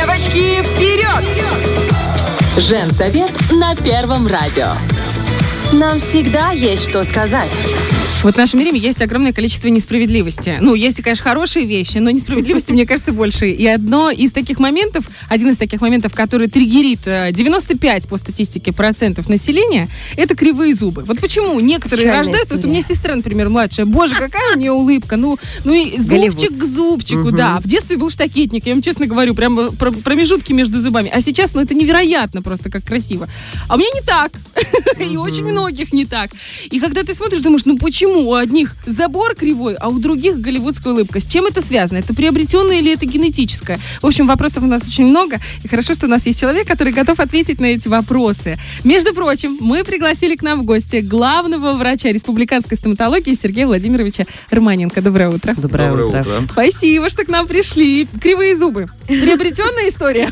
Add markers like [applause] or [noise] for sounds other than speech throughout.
Девочки, вперед! Женсовет на Первом радио. Нам всегда есть что сказать. Вот в нашем мире есть огромное количество несправедливости. Ну, есть, конечно, хорошие вещи, но несправедливости, мне кажется, больше. И одно из таких моментов, один из таких моментов, который триггерит 95 э, по статистике процентов населения, это кривые зубы. Вот почему некоторые Печальная рождаются, вот у история. меня сестра, например, младшая, боже, какая у нее улыбка, ну, ну и зубчик Голливуд. к зубчику, да. В детстве был штакетник, я вам честно говорю, прям про- промежутки между зубами. А сейчас, ну, это невероятно просто, как красиво. А у меня не так. [laughs] И очень многих не так. И когда ты смотришь, думаешь, ну почему у одних забор кривой, а у других голливудская улыбка? С чем это связано? Это приобретенное или это генетическое? В общем, вопросов у нас очень много. И хорошо, что у нас есть человек, который готов ответить на эти вопросы. Между прочим, мы пригласили к нам в гости главного врача республиканской стоматологии Сергея Владимировича Романенко. Доброе утро. Доброе, утро. Спасибо, что к нам пришли. Кривые зубы. Приобретенная история?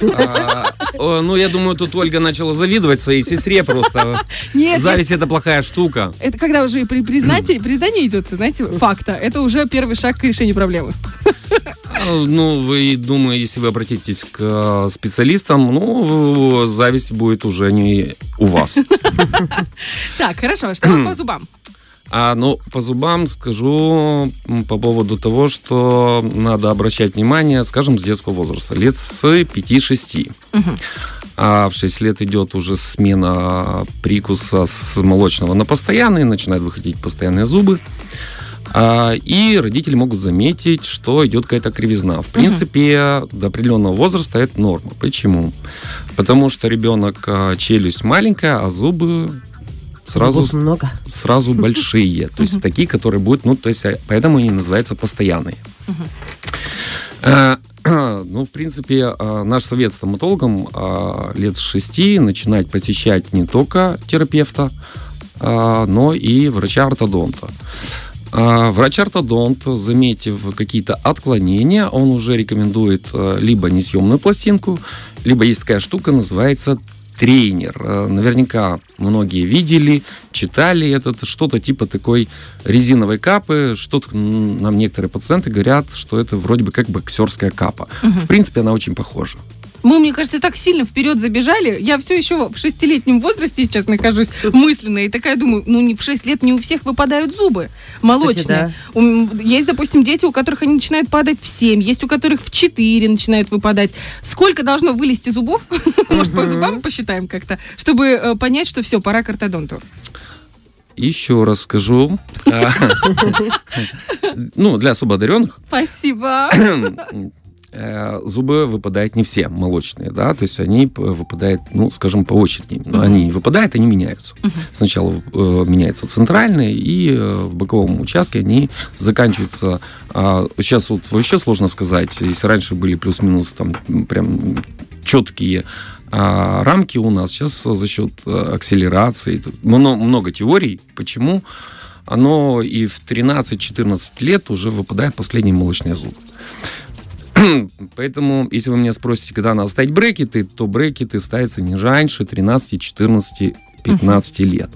А, ну, я думаю, тут Ольга начала завидовать своей сестре просто. Нет, Зависть это плохая штука. Это когда уже при признании, [clears throat] признание идет, знаете, факта. Это уже первый шаг к решению проблемы. А, Ну, вы, думаю, если вы обратитесь к э, специалистам, ну, зависть будет уже не у вас. [laughs] Так, хорошо, что по [clears throat] зубам? А, ну, по зубам скажу по поводу того, что надо обращать внимание, скажем, с детского возраста, лет с 5-6. А в 6 лет идет уже смена прикуса с молочного на постоянный, начинают выходить постоянные зубы. А, и родители могут заметить, что идет какая-то кривизна. В принципе, до определенного возраста это норма. Почему? Потому что ребенок а, челюсть маленькая, а зубы сразу Зубов много. сразу [laughs] большие. То есть такие, которые будут, ну, то есть э, поэтому они называются постоянные. [clears throat] Ну, в принципе, э, наш совет стоматологам э, лет с шести начинать посещать не только терапевта, э, но и врача-ортодонта. А Врач-ортодонт, заметив какие-то отклонения, он уже рекомендует либо несъемную пластинку, либо есть такая штука, называется тренер. Э, Наверняка многие видели, читали это что-то типа такой резиновой капы. Что-то нам некоторые пациенты говорят, что это вроде бы как боксерская капа. В принципе, она очень похожа. Мы, мне кажется, так сильно вперед забежали. Я все еще в шестилетнем возрасте сейчас нахожусь мысленно. И такая думаю, ну не в шесть лет не у всех выпадают зубы молочные. У м- Есть, допустим, дети, у которых они начинают падать в семь, есть у которых в четыре начинают выпадать. Сколько должно вылезти зубов? [laughs] Может, по зубам посчитаем как-то, чтобы э, понять, что все, пора к ортодонту. Еще раз скажу. [laughs] А, [laughs] Ну, для особо одаренных Спасибо. [clears throat] э, зубы выпадают не все молочные, да, то есть они выпадают, ну, скажем, по очереди. Но они не выпадают, они меняются. Сначала э, меняется центральный, и э, в боковом участке они заканчиваются. а, сейчас вот вообще сложно сказать, если раньше были плюс-минус там прям четкие а, рамки у нас, сейчас за счет э, акселерации, много, много теорий, почему оно и в 13-14 лет уже выпадает последний молочный зуб. [clears throat] Поэтому, если вы меня спросите, когда надо ставить брекеты, то брекеты ставятся не раньше 13, 14, 15 лет.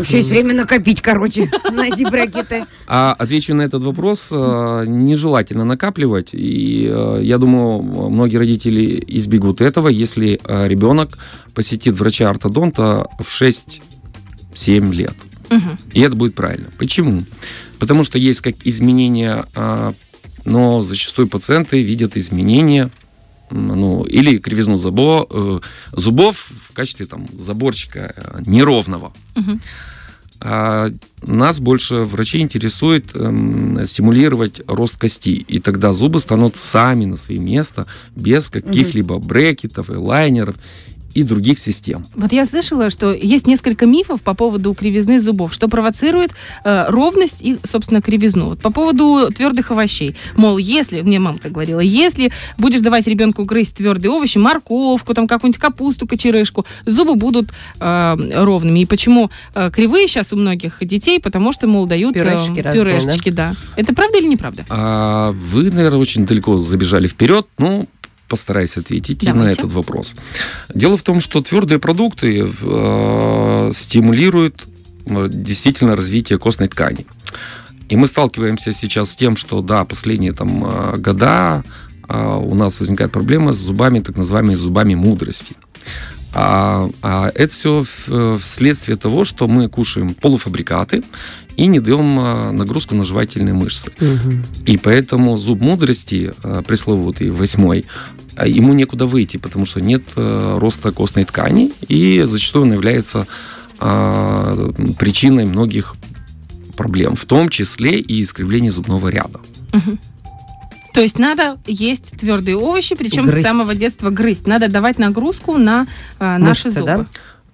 Еще есть время накопить, короче, [laughs] на эти брекеты. А отвечу на этот вопрос, э, нежелательно накапливать. И э, я думаю, многие родители избегут этого, если э, ребенок посетит врача-ортодонта в 6-7 лет. И это будет правильно. Почему? Потому что есть как изменения, но зачастую пациенты видят изменения ну, или кривизну забо, э, зубов в качестве там, заборчика э, неровного. А нас больше врачей интересует эм, стимулировать рост кости, и тогда зубы станут сами на свое место, без каких-либо брекетов, лайнеров и других систем. Вот я слышала, что есть несколько мифов по поводу кривизны зубов, что провоцирует э, ровность и, собственно, кривизну. Вот по поводу твердых овощей. Мол, если, мне мама так говорила, если будешь давать ребенку грызть твердые овощи, морковку, там какую-нибудь капусту, кочерышку, зубы будут э, ровными. И почему э, кривые сейчас у многих детей? Потому что, мол, дают э, Пюрешки разные, пюрешечки, да? Это правда или неправда? А вы, наверное, очень далеко забежали вперед. Ну, постараюсь ответить и на Давайте. этот вопрос. Дело в том, что твердые продукты э, стимулируют э, действительно развитие костной ткани. И мы сталкиваемся сейчас с тем, что, да, последние там э, года а, у нас возникает проблема с зубами, так называемыми зубами мудрости. А, а это все вследствие того, что мы кушаем полуфабрикаты и не даем а, нагрузку на жевательные мышцы. Угу. И поэтому зуб мудрости, пресловутый восьмой, ему некуда выйти, потому что нет а, роста костной ткани, и зачастую он является а, причиной многих проблем, в том числе и искривление зубного ряда. То есть надо есть твердые овощи, причем с Грызть. самого детства грызть. Надо давать нагрузку на э, наши Мышцы, зубы. да?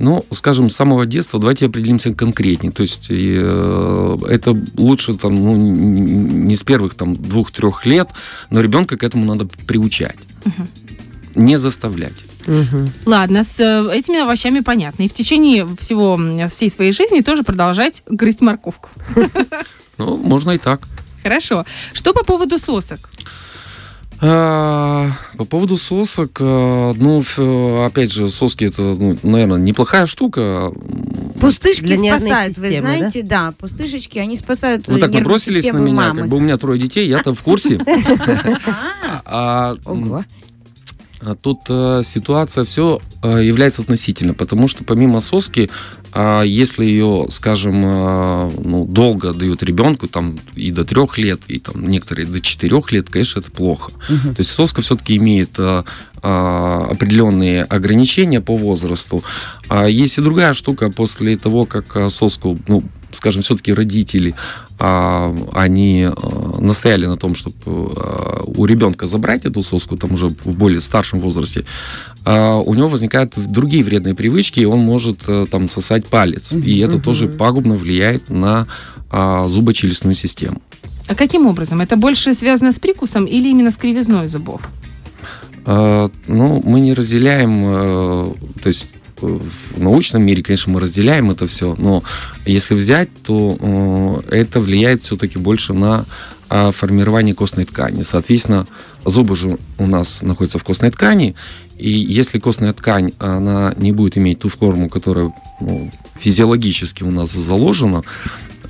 Ну, скажем, с самого детства давайте определимся конкретнее. То есть э, это лучше там, ну, не с первых там двух-трех лет, но ребенка к этому надо приучать. Не заставлять. Мгм. Ладно, с э, этими овощами понятно. И в течение всего всей своей жизни тоже продолжать грызть морковку. Ну, можно и так. Хорошо. Что по поводу сосок? А, По поводу сосок, а, ну, ф- опять же, соски это, ну, наверное, неплохая штука. Для Пустышки нервной спасают, вы системы, знаете, да? пустышечки, они спасают Вы так набросились на меня, мамы. как бы у меня трое детей, я-то в курсе. [laughs] А, Ого. А Тут э, ситуация все является относительно, потому что помимо соски, а, если ее, скажем, э, ну, долго дают ребенку, там и до трех лет, и там некоторые до четырех лет, конечно, это плохо. Мгм. То есть соска все-таки имеет э, а, определенные ограничения по возрасту. А есть и другая штука, после того, как а, соску, ну, скажем, все-таки родители, а, они а, настояли на том, чтобы у ребенка забрать эту соску, там уже в более старшем возрасте, а, у него возникают другие вредные привычки, и он может э, там сосать палец. И это Мгм. тоже пагубно влияет на а, зубочелюстную систему. А каким образом? Это больше связано с прикусом или именно с кривизной зубов? Э, Ну, мы не разделяем, э, то есть э, в научном мире, конечно, мы разделяем это все, но если взять, то это влияет все-таки больше на а, формирование костной ткани. Соответственно, зубы же у нас находятся в костной ткани, и если костная ткань, она не будет иметь ту форму, которая ну, физиологически у нас заложена,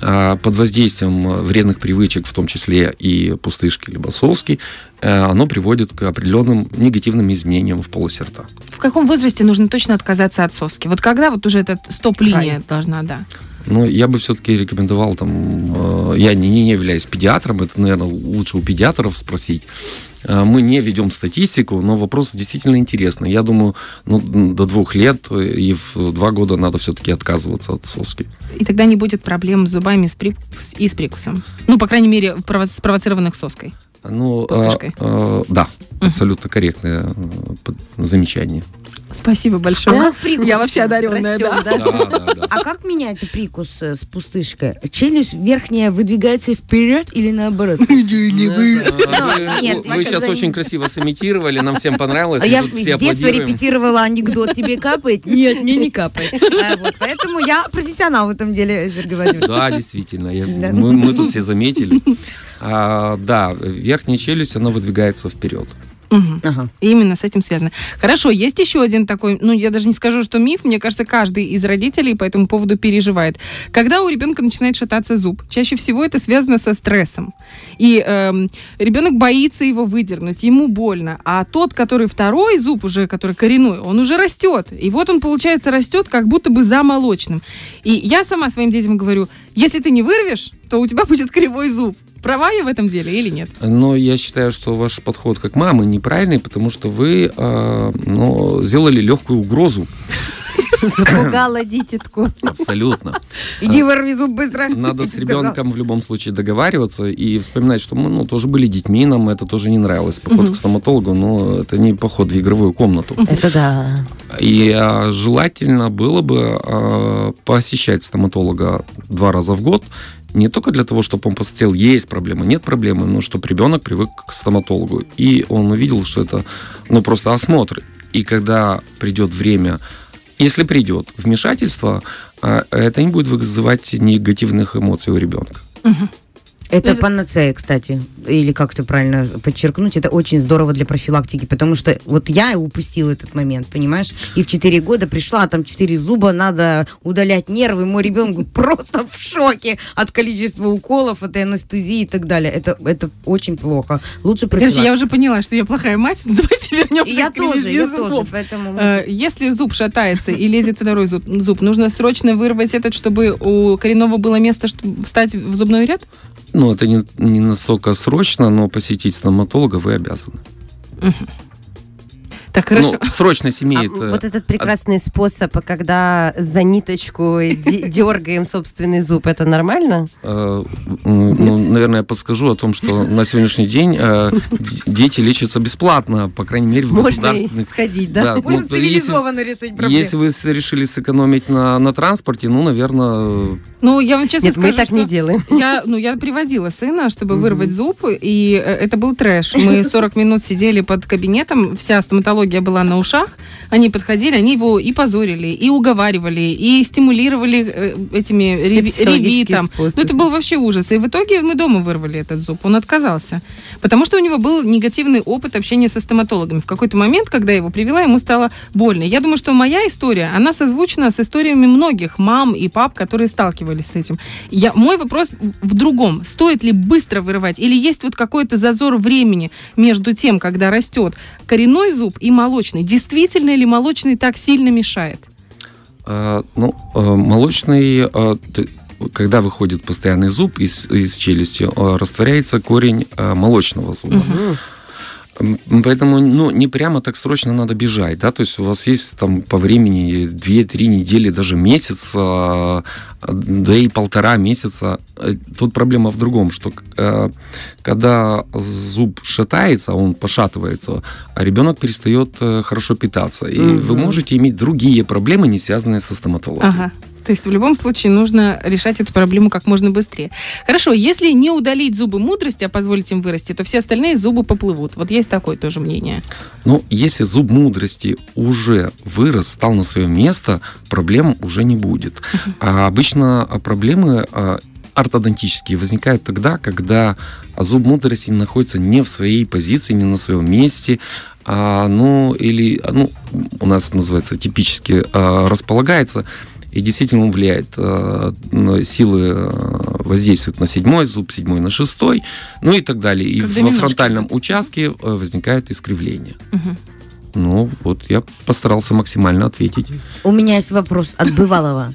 а, под воздействием вредных привычек, в том числе и пустышки либо соски, э, оно приводит к определенным негативным изменениям в полости рта. В каком возрасте нужно точно отказаться от соски? Вот когда вот уже эта стоп-линия должна, да? Но я бы все-таки рекомендовал, там, э, я не, не являюсь педиатром, это, наверное, лучше у педиатров спросить. Э, Мы не ведем статистику, но вопрос действительно интересный. Я думаю, ну, до двух лет и в два года надо все-таки отказываться от соски. И тогда не будет проблем с зубами с при- и с прикусом. Ну, по крайней мере, прово- спровоцированных соской. Ну, э, э, да, абсолютно корректное э, замечание. Спасибо большое. А как прикус Я вообще одаренная, растет, да? Да, да, да. А как меняется прикус э, с пустышкой? Челюсть верхняя выдвигается вперед или наоборот? Вы, сейчас очень красиво сымитировали, нам всем понравилось. А я с детства репетировала анекдот. Тебе капает? [laughs] Нет, мне не капает. А поэтому я профессионал в этом деле, Сергей Владимирович. Да, действительно. Да. мы тут все заметили. А, да, верхняя челюсть, она выдвигается вперед. Мгм. Ага. Именно с этим связано. Хорошо, есть еще один такой, ну, я даже не скажу, что миф, мне кажется, каждый из родителей по этому поводу переживает. Когда у ребенка начинает шататься зуб, чаще всего это связано со стрессом. И эм, ребенок боится его выдернуть, ему больно. А тот, который второй зуб уже, который коренной, он уже растет. И вот он, получается, растет как будто бы за молочным. И я сама своим детям говорю, если ты не вырвешь, то у тебя будет кривой зуб. Права я в этом деле или нет? Но я считаю, что ваш подход как мамы неправильный, потому что вы а, ну, сделали легкую угрозу. Запугала дитятку. Абсолютно. Иди вырви зуб быстро. Надо Я с ребенком в любом случае договариваться и вспоминать, что мы ну, тоже были детьми, нам это тоже не нравилось. Поход к стоматологу, но это не поход в игровую комнату. Это да. И а, желательно было бы а, посещать стоматолога два раза в год, не только для того, чтобы он посмотрел, есть проблемы, нет проблемы, но чтобы ребенок привык к стоматологу. И он увидел, что это ну, просто осмотр. И когда придет время, если придет вмешательство, а, это не будет вызывать негативных эмоций у ребенка. Это Это- панацея, кстати, или как это правильно подчеркнуть, это очень здорово для профилактики, потому что вот я упустила этот момент, понимаешь, и в 4 года пришла, а там 4 зуба, надо удалять нервы, мой ребенок [laughs] просто в шоке от количества уколов, от анестезии и так далее. Это, это очень плохо. Лучше Короче, я профилактика. уже поняла, что я плохая мать. [laughs] Давайте вернемся я к тоже, я зубов. тоже, поэтому... Э, Если зуб шатается и лезет второй зуб, зуб, нужно срочно вырвать этот, чтобы у коренного было место, чтобы встать в зубной ряд? Ну, это не, не настолько срочно, но посетить стоматолога вы обязаны. Так, хорошо. Ну, срочность А имеет... э, вот этот прекрасный способ, когда за ниточку де- [laughs] дергаем собственный зуб, это нормально? Э, Ну, наверное, я подскажу о том, что на сегодняшний день э, дети лечатся бесплатно, по крайней мере, в Можно государственных... сходить, да? ну, Можно если- цивилизованно решить проблему. Если вы решили сэкономить на, на транспорте, ну, наверное, Ну, я вам честно скажу, мы так не делаем. Я, ну, я приводила сына, чтобы вырвать зуб, и это был трэш. Мы [laughs] 40 минут сидели под кабинетом, вся стоматология была на ушах, они подходили, они его и позорили, и уговаривали, и стимулировали э, этими реви- способы. Ну, это был вообще ужас. И в итоге мы дома вырвали этот зуб. Он отказался. Потому что у него был негативный опыт общения со стоматологами. В какой-то момент, когда я его привела, ему стало больно. Я думаю, что моя история, она созвучна с историями многих мам и пап, которые сталкивались с этим. Я, мой вопрос в другом. Стоит ли быстро вырывать? Или есть вот какой-то зазор времени между тем, когда растет коренной зуб и молочный? Действительно ли молочный так сильно мешает? э, ну, э, молочный, т- когда выходит постоянный зуб из, из челюсти, э, растворяется корень молочного зуба. М, Поэтому, ну, не прямо так срочно надо бежать, да, то есть у вас есть там по времени 2-3 недели, даже месяц, а, да и полтора месяца. Э, Тут проблема в другом, что э, когда зуб шатается, он пошатывается, а ребенок перестает э, хорошо питаться, и вы Мгм. можете иметь другие проблемы, не связанные со стоматологией. Ага. То есть в любом случае нужно решать эту проблему как можно быстрее. Хорошо, если не удалить зубы мудрости, а позволить им вырасти, то все остальные зубы поплывут. Вот есть такое тоже мнение. Ну, если зуб мудрости уже вырос, стал на свое место, проблем уже не будет. А обычно а, проблемы а, ортодонтические возникают тогда, когда зуб мудрости находится не в своей позиции, не на своем месте, а, ну, или, ну, у нас называется типически а, располагается, и действительно он влияет. на силы а, воздействуют на седьмой зуб, седьмой на шестой, ну и так далее. И Как в доминошки фронтальном участке а, возникает искривление. Мгм. Ну, вот я постарался максимально ответить. У меня есть вопрос от бывалого.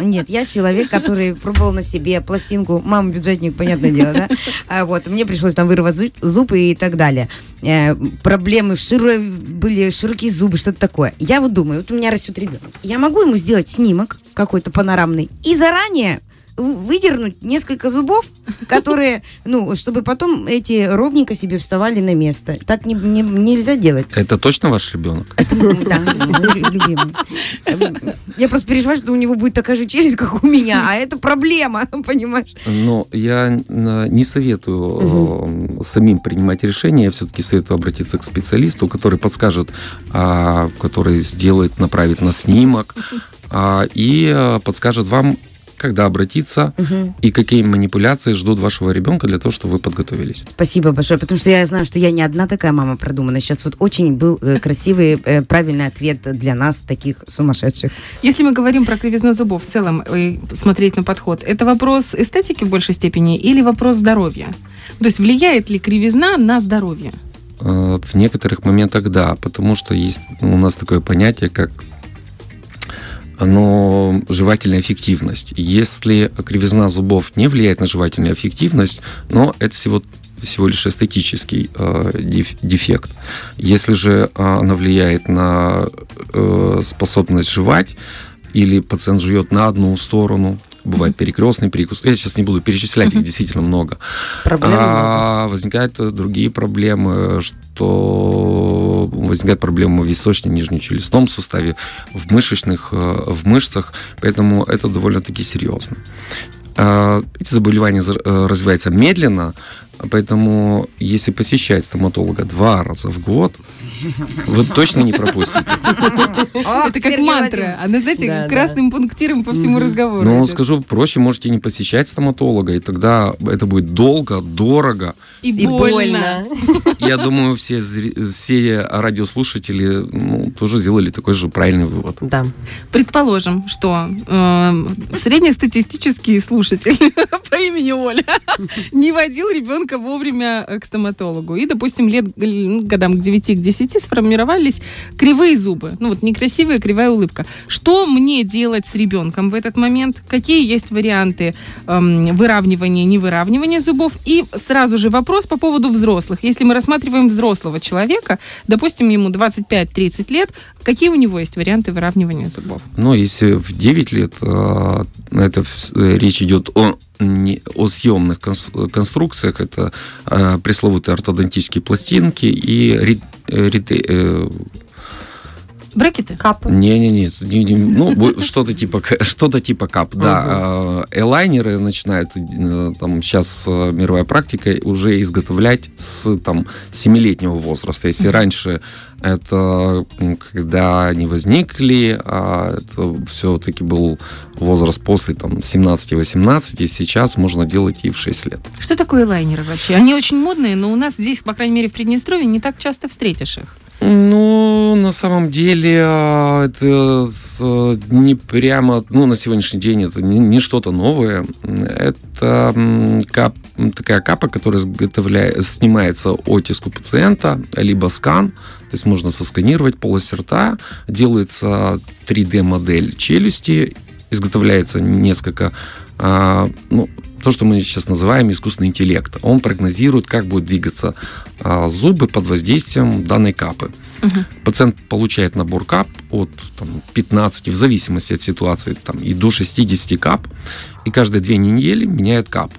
Нет, я человек, который пробовал на себе пластинку «Мама, бюджетник», понятное дело, да? А, Вот, мне пришлось там вырвать зу- зубы и так далее. Э, Проблемы были широкие зубы, что-то такое. Я вот думаю, вот у меня растет ребенок. Я могу ему сделать снимок какой-то панорамный и заранее выдернуть несколько зубов, [laughs] которые, ну, чтобы потом эти ровненько себе вставали на место. Так не, не- нельзя делать. Это точно ваш ребенок? Да, мой любимый. [laughs] Я просто переживаю, что у него будет такая же челюсть, как у меня, а это проблема, [laughs] понимаешь? Но я э, не советую э, самим принимать решения. Я все-таки советую обратиться к специалисту, который подскажет, а, который сделает, направит на снимок а, и э, подскажет вам, когда обратиться и какие манипуляции ждут вашего ребенка для того, чтобы вы подготовились. Спасибо большое, потому что я знаю, что я не одна такая мама продуманная. Сейчас вот очень был э, красивый, э, правильный ответ для нас, таких сумасшедших. Если мы говорим про кривизну зубов в целом, и смотреть на подход, это вопрос эстетики в большей степени или вопрос здоровья? То есть влияет ли кривизна на здоровье? Э, В некоторых моментах да, потому что есть у нас такое понятие, как но жевательная эффективность. Если кривизна зубов не влияет на жевательную эффективность, но это всего всего лишь эстетический э, деф- дефект. Если же э, она влияет на э, способность жевать, или пациент жует на одну сторону, бывает перекрестный прикус. Я сейчас не буду перечислять, их действительно много. Проблем много. А, возникают э, другие проблемы, что возникают проблемы в височно-нижнечелюстном суставе, в мышечных, э, в мышцах, поэтому это довольно-таки серьезно. А, Эти заболевания за- э, развиваются медленно, Поэтому, если посещать стоматолога два раза в год, вы точно не пропустите. Это как мантра. Она, знаете, красным пунктиром по всему разговору. Ну, идет. скажу проще, можете не посещать стоматолога, и тогда это будет долго, дорого. И больно. Я думаю, все, все радиослушатели ну, тоже сделали такой же правильный вывод. Да. Предположим, что э, среднестатистический слушатель [laughs] по имени Оля [laughs] не водил ребенка вовремя э, к стоматологу. И, допустим, лет ну, годам к 9-10 сформировались кривые зубы. Ну вот некрасивая кривая улыбка. Что мне делать с ребенком в этот момент? Какие есть варианты эм, выравнивания, невыравнивания зубов? И сразу же вопрос по поводу взрослых. Если мы рассматриваем взрослого человека, допустим, ему 25-30 лет, какие у него есть варианты выравнивания зубов? Но если в 9 лет э, это э, речь идет о, не- о съемных конс- конструкциях, это э, пресловутые ортодонтические пластинки и ри- э, рите- э, Брекеты? Капы. Не-не-не, не- не- ну, что-то типа, что-то типа кап, да. Э, Элайнеры начинают, э, там, сейчас э, мировая практика уже изготовлять с, там, 7-летнего возраста. Если раньше это когда они возникли, а это все-таки был возраст после, там, 17-18, и сейчас можно делать и в 6 лет. Что такое лайнеры вообще? Они очень модные, но у нас здесь, по крайней мере, в Приднестровье не так часто встретишь их. Ну, на самом деле, а, это не прямо, ну, на сегодняшний день это не, не что-то новое. Это кап- такая капа, которая снимается оттиск у пациента, либо скан, то есть можно сосканировать полость рта, делается 3D-модель челюсти, изготовляется несколько, а, ну, то, что мы сейчас называем искусственный интеллект. Он прогнозирует, как будут двигаться а, зубы под воздействием данной капы. Пациент получает набор кап от там, 15, в зависимости от ситуации, там, и до 60 кап, и каждые две недели меняет капу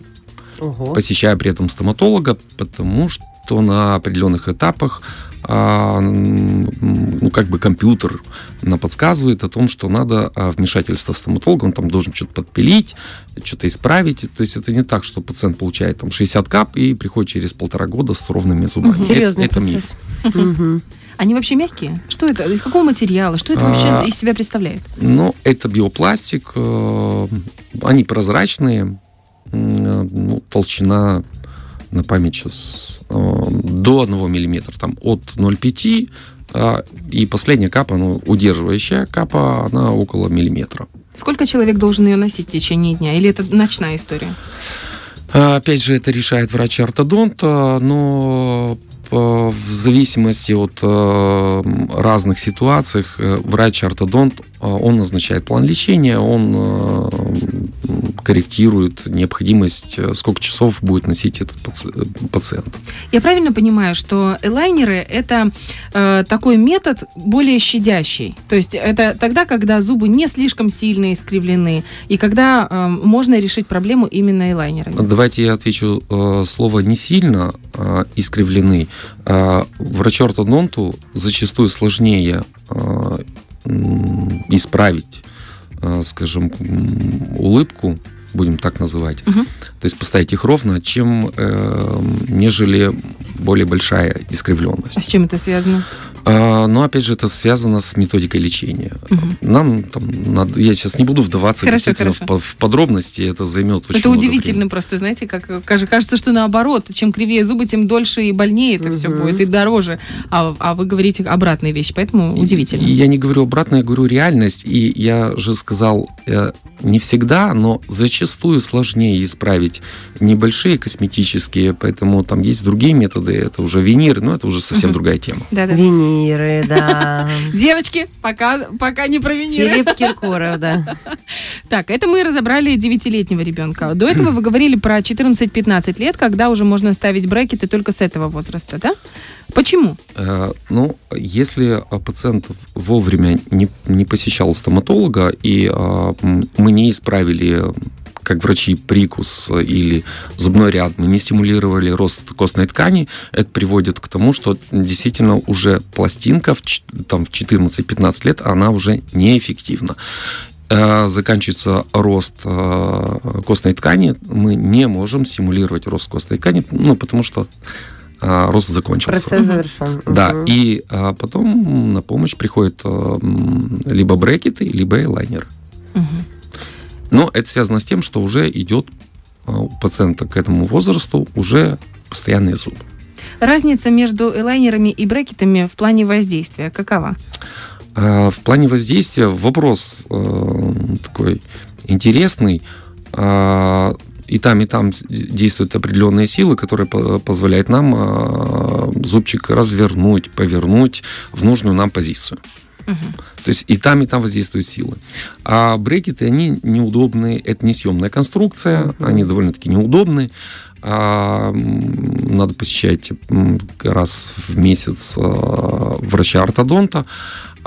Ого. посещая при этом стоматолога, потому что на определенных этапах ну, как бы компьютер нам подсказывает о том, что надо а, вмешательство стоматолога, он там должен что-то подпилить, что-то исправить. То есть это не так, что пациент получает там 60 кап и приходит через полтора года с ровными зубами. Серьезный это, это процесс. миф. Мгм. Они вообще мягкие? Что это? Из какого материала? Что это А, вообще из себя представляет? Ну, это биопластик, э, они прозрачные, м, ну, толщина на память сейчас э, до 1 миллиметра, там от 0,5 а, и последняя капа, ну, удерживающая капа, она около миллиметра. Сколько человек должен ее носить в течение дня? Или это ночная история? А, Опять же, это решает врач-ортодонт, а, но в зависимости от разных ситуаций э, врач-ортодонт, он назначает план лечения, он корректирует необходимость, э, сколько часов будет носить этот э, пациент. Я правильно понимаю, что элайнеры это э, такой метод более щадящий. То есть это тогда, когда зубы не слишком сильно искривлены, и когда э, можно решить проблему именно элайнерами. Давайте я отвечу. э, Слово не сильно э, искривлены. Э, Врачу-ортодонту зачастую сложнее э, исправить, э, скажем, улыбку, будем так называть, Мгм. то есть поставить их ровно, чем э, нежели более большая искривленность. А с чем это связано? А, Но опять же это связано с методикой лечения. Мгм. Нам там надо, я сейчас не буду вдаваться Хорошо, действительно в хорошо. в подробности, это займет очень это много удивительно времени. просто, знаете, как каже- кажется, что наоборот, чем кривее зубы, тем дольше и больнее это все Мгм. будет, и дороже. А, а вы говорите обратные вещи, поэтому И- удивительно. И я не говорю обратно, я говорю реальность. И я же сказал, э, не всегда, но зачастую сложнее исправить небольшие косметические, поэтому там есть другие методы, это уже виниры, но это уже совсем Мгм. другая тема. Да-да. Виниры, да. Девочки, пока, пока не про виниры. Филипп Киркоров, да. Так, это мы разобрали девятилетнего ребенка. До этого вы говорили про 14-15 лет, когда уже можно ставить брекеты только с этого возраста, да? Почему? Э, Ну, если э, пациент вовремя не, не посещал стоматолога, и э, мы не исправили как врачи прикус или зубной ряд, мы не стимулировали рост костной ткани, это приводит к тому, что действительно уже пластинка в, там, в 14-15 лет, она уже неэффективна. э, заканчивается рост э, костной ткани, мы не можем симулировать рост костной ткани, ну, потому что э, рост закончился. Процесс завершен. Да, Мгм. и потом на помощь приходят э, м, либо брекеты, либо элайнеры. Но это связано с тем, что уже идет а, у пациента к этому возрасту уже постоянный зуб. Разница между элайнерами и брекетами в плане воздействия какова? А, В плане воздействия вопрос э, такой интересный. А, И там, и там действуют определенные силы, которые по- позволяют нам а, зубчик развернуть, повернуть в нужную нам позицию. То есть и там, и там воздействуют силы. А брекеты, они неудобные. Это не съемная конструкция, они довольно-таки неудобные. А, надо посещать раз в месяц а, врача-ортодонта.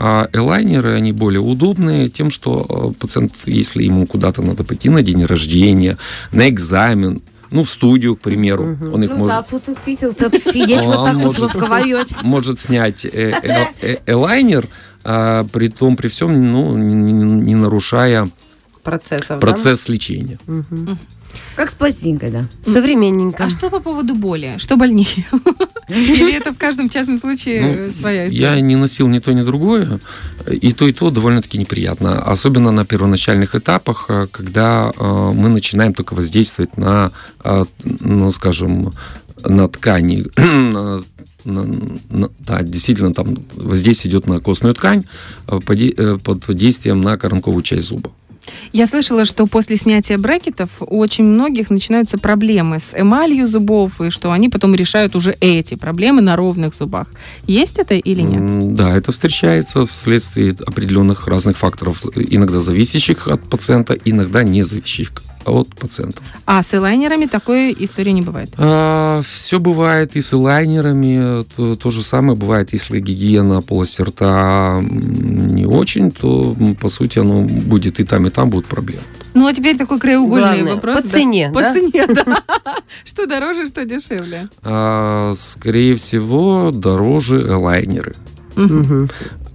А элайнеры, они более удобные тем, что э, пациент, если ему куда-то надо пойти на день рождения, на экзамен, ну, в студию, к примеру, он их Ну может да, тут видел, тут сидеть вот так вот может. может снять э, э, э, элайнер, а, при том, при всем, ну, не, не- нарушая Процессов, да? процесс лечения. Мгм. Как с пластинкой, да. Современненько. А что по поводу боли? Что больнее? [laughs] Или это в каждом частном случае э, своя история? Ну, Я не носил ни то, ни другое, и то, и то довольно-таки неприятно, особенно на первоначальных этапах, э, когда э, мы начинаем только воздействовать на, э, ну, скажем, на ткани, [clears throat] на- да, действительно, там воздействие идет на костную ткань э, э, под воздействием на коронковую часть зуба. Я слышала, что после снятия брекетов у очень многих начинаются проблемы с эмалью зубов, и что они потом решают уже эти проблемы на ровных зубах. Есть это или нет? Да, это встречается вследствие определенных разных факторов, иногда зависящих от пациента, иногда не зависящих от пациентов. А с элайнерами такой истории не бывает. все бывает и с элайнерами, то, то же самое бывает, если гигиена полости рта не очень, то, по сути, оно будет и там, и там будут проблемы. Ну, а теперь такой краеугольный Главное, вопрос. по да. цене, По да? цене, да. [laughs] Что дороже, что дешевле. А, скорее всего, дороже элайнеры.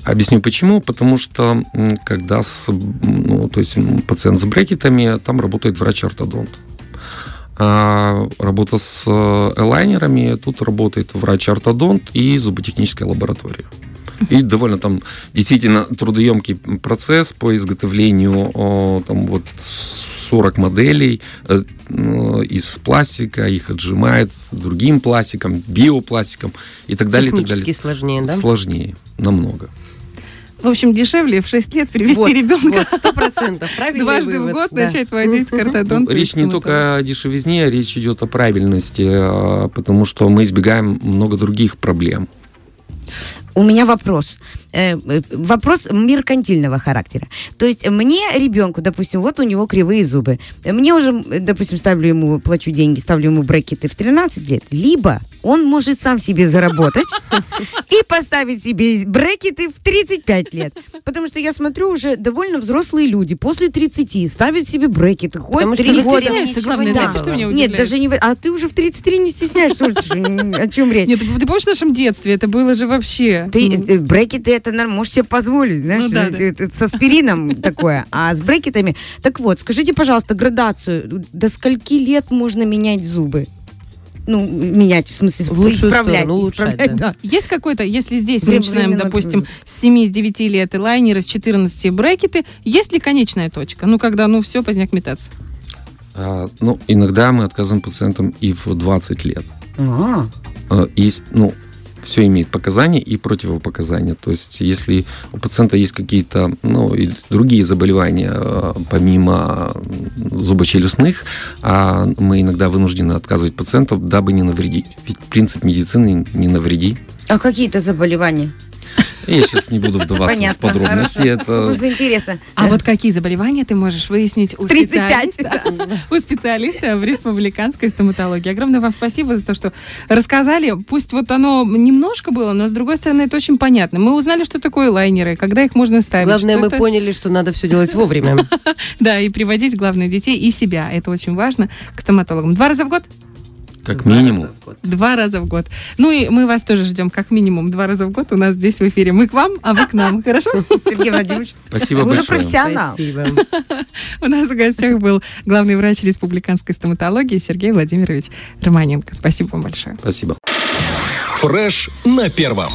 Объясню почему. Потому что когда с, ну, то есть пациент с брекетами, там работает врач-ортодонт. А работа с э, элайнерами, тут работает врач-ортодонт и зуботехническая лаборатория. И довольно там действительно трудоемкий процесс по изготовлению там вот 40 моделей э, э, из пластика, их отжимают с другим пластиком, биопластиком и так далее. и так Технически далее. сложнее, да? Сложнее, намного. В общем, дешевле в 6 лет привести Вот, ребенка Вот, сто процентов. [laughs] Дважды в вывод, год да. начать водить к ортодонту. И речь не только о дешевизне, речь идет о правильности, а, потому что мы избегаем много других проблем. У меня вопрос. Э, э, Вопрос меркантильного характера. То есть мне, ребенку, допустим, вот у него кривые зубы. Мне уже, э, допустим, ставлю ему, плачу деньги, ставлю ему брекеты в 13 лет. Либо он может сам себе заработать [laughs] и поставить себе брекеты в 35 лет. Потому что я смотрю, уже довольно взрослые люди после 30 ставят себе брекеты, ходят что 3 в года. главное, не знаете, что меня Нет, даже не... в- А ты уже в 33 не стесняешься, Оль, о чем речь? Нет, ты помнишь в нашем детстве? Это было же вообще... Ты, ты- брекеты это норм- можешь себе позволить, знаешь, Ну да, это- это с аспирином [laughs] такое, а с брекетами. Так вот, скажите, пожалуйста, градацию. До скольки лет можно менять зубы? Ну, менять, в смысле, В лучшую исправлять. сторону, улучшать, исправлять, да. Есть какой-то, если здесь мы Время- начинаем, временно допустим, нагрузка. с 7-9 лет и лайнеры, с 14 брекеты, есть ли конечная точка? Ну, когда, ну, все, поздняк метаться. А, Ну, иногда мы отказываем пациентам и в 20 лет. А, А, Есть, ну, все имеет показания и противопоказания. То есть, если у пациента есть какие-то, ну, и другие заболевания, э, помимо зубочелюстных, а мы иногда вынуждены отказывать пациентам, дабы не навредить. Ведь принцип медицины не навреди. а какие-то заболевания? Я сейчас не буду вдаваться Понятно, в подробности. хорошо. Это [laughs] Просто интересно. А вот какие заболевания ты можешь выяснить у 35, специалиста, [laughs] у специалиста в республиканской стоматологии? Огромное вам спасибо за то, что рассказали. Пусть вот оно немножко было, но с другой стороны это очень понятно. Мы узнали, что такое лайнеры, когда их можно ставить. Главное, мы это- поняли, что надо все делать вовремя. [laughs] Да, и приводить, главное, детей и себя. Это очень важно к стоматологам. Два раза в год? Как минимум. Два раза в год. Ну и мы вас тоже ждем как минимум два раза в год у нас здесь в эфире. Мы к вам, а вы к нам. [laughs] Хорошо? Сергей Владимирович, Спасибо вы уже большое. профессионал. Спасибо. [laughs] У нас в гостях был главный врач республиканской стоматологии Сергей Владимирович Романенко. Спасибо вам большое. Спасибо. Фреш на первом.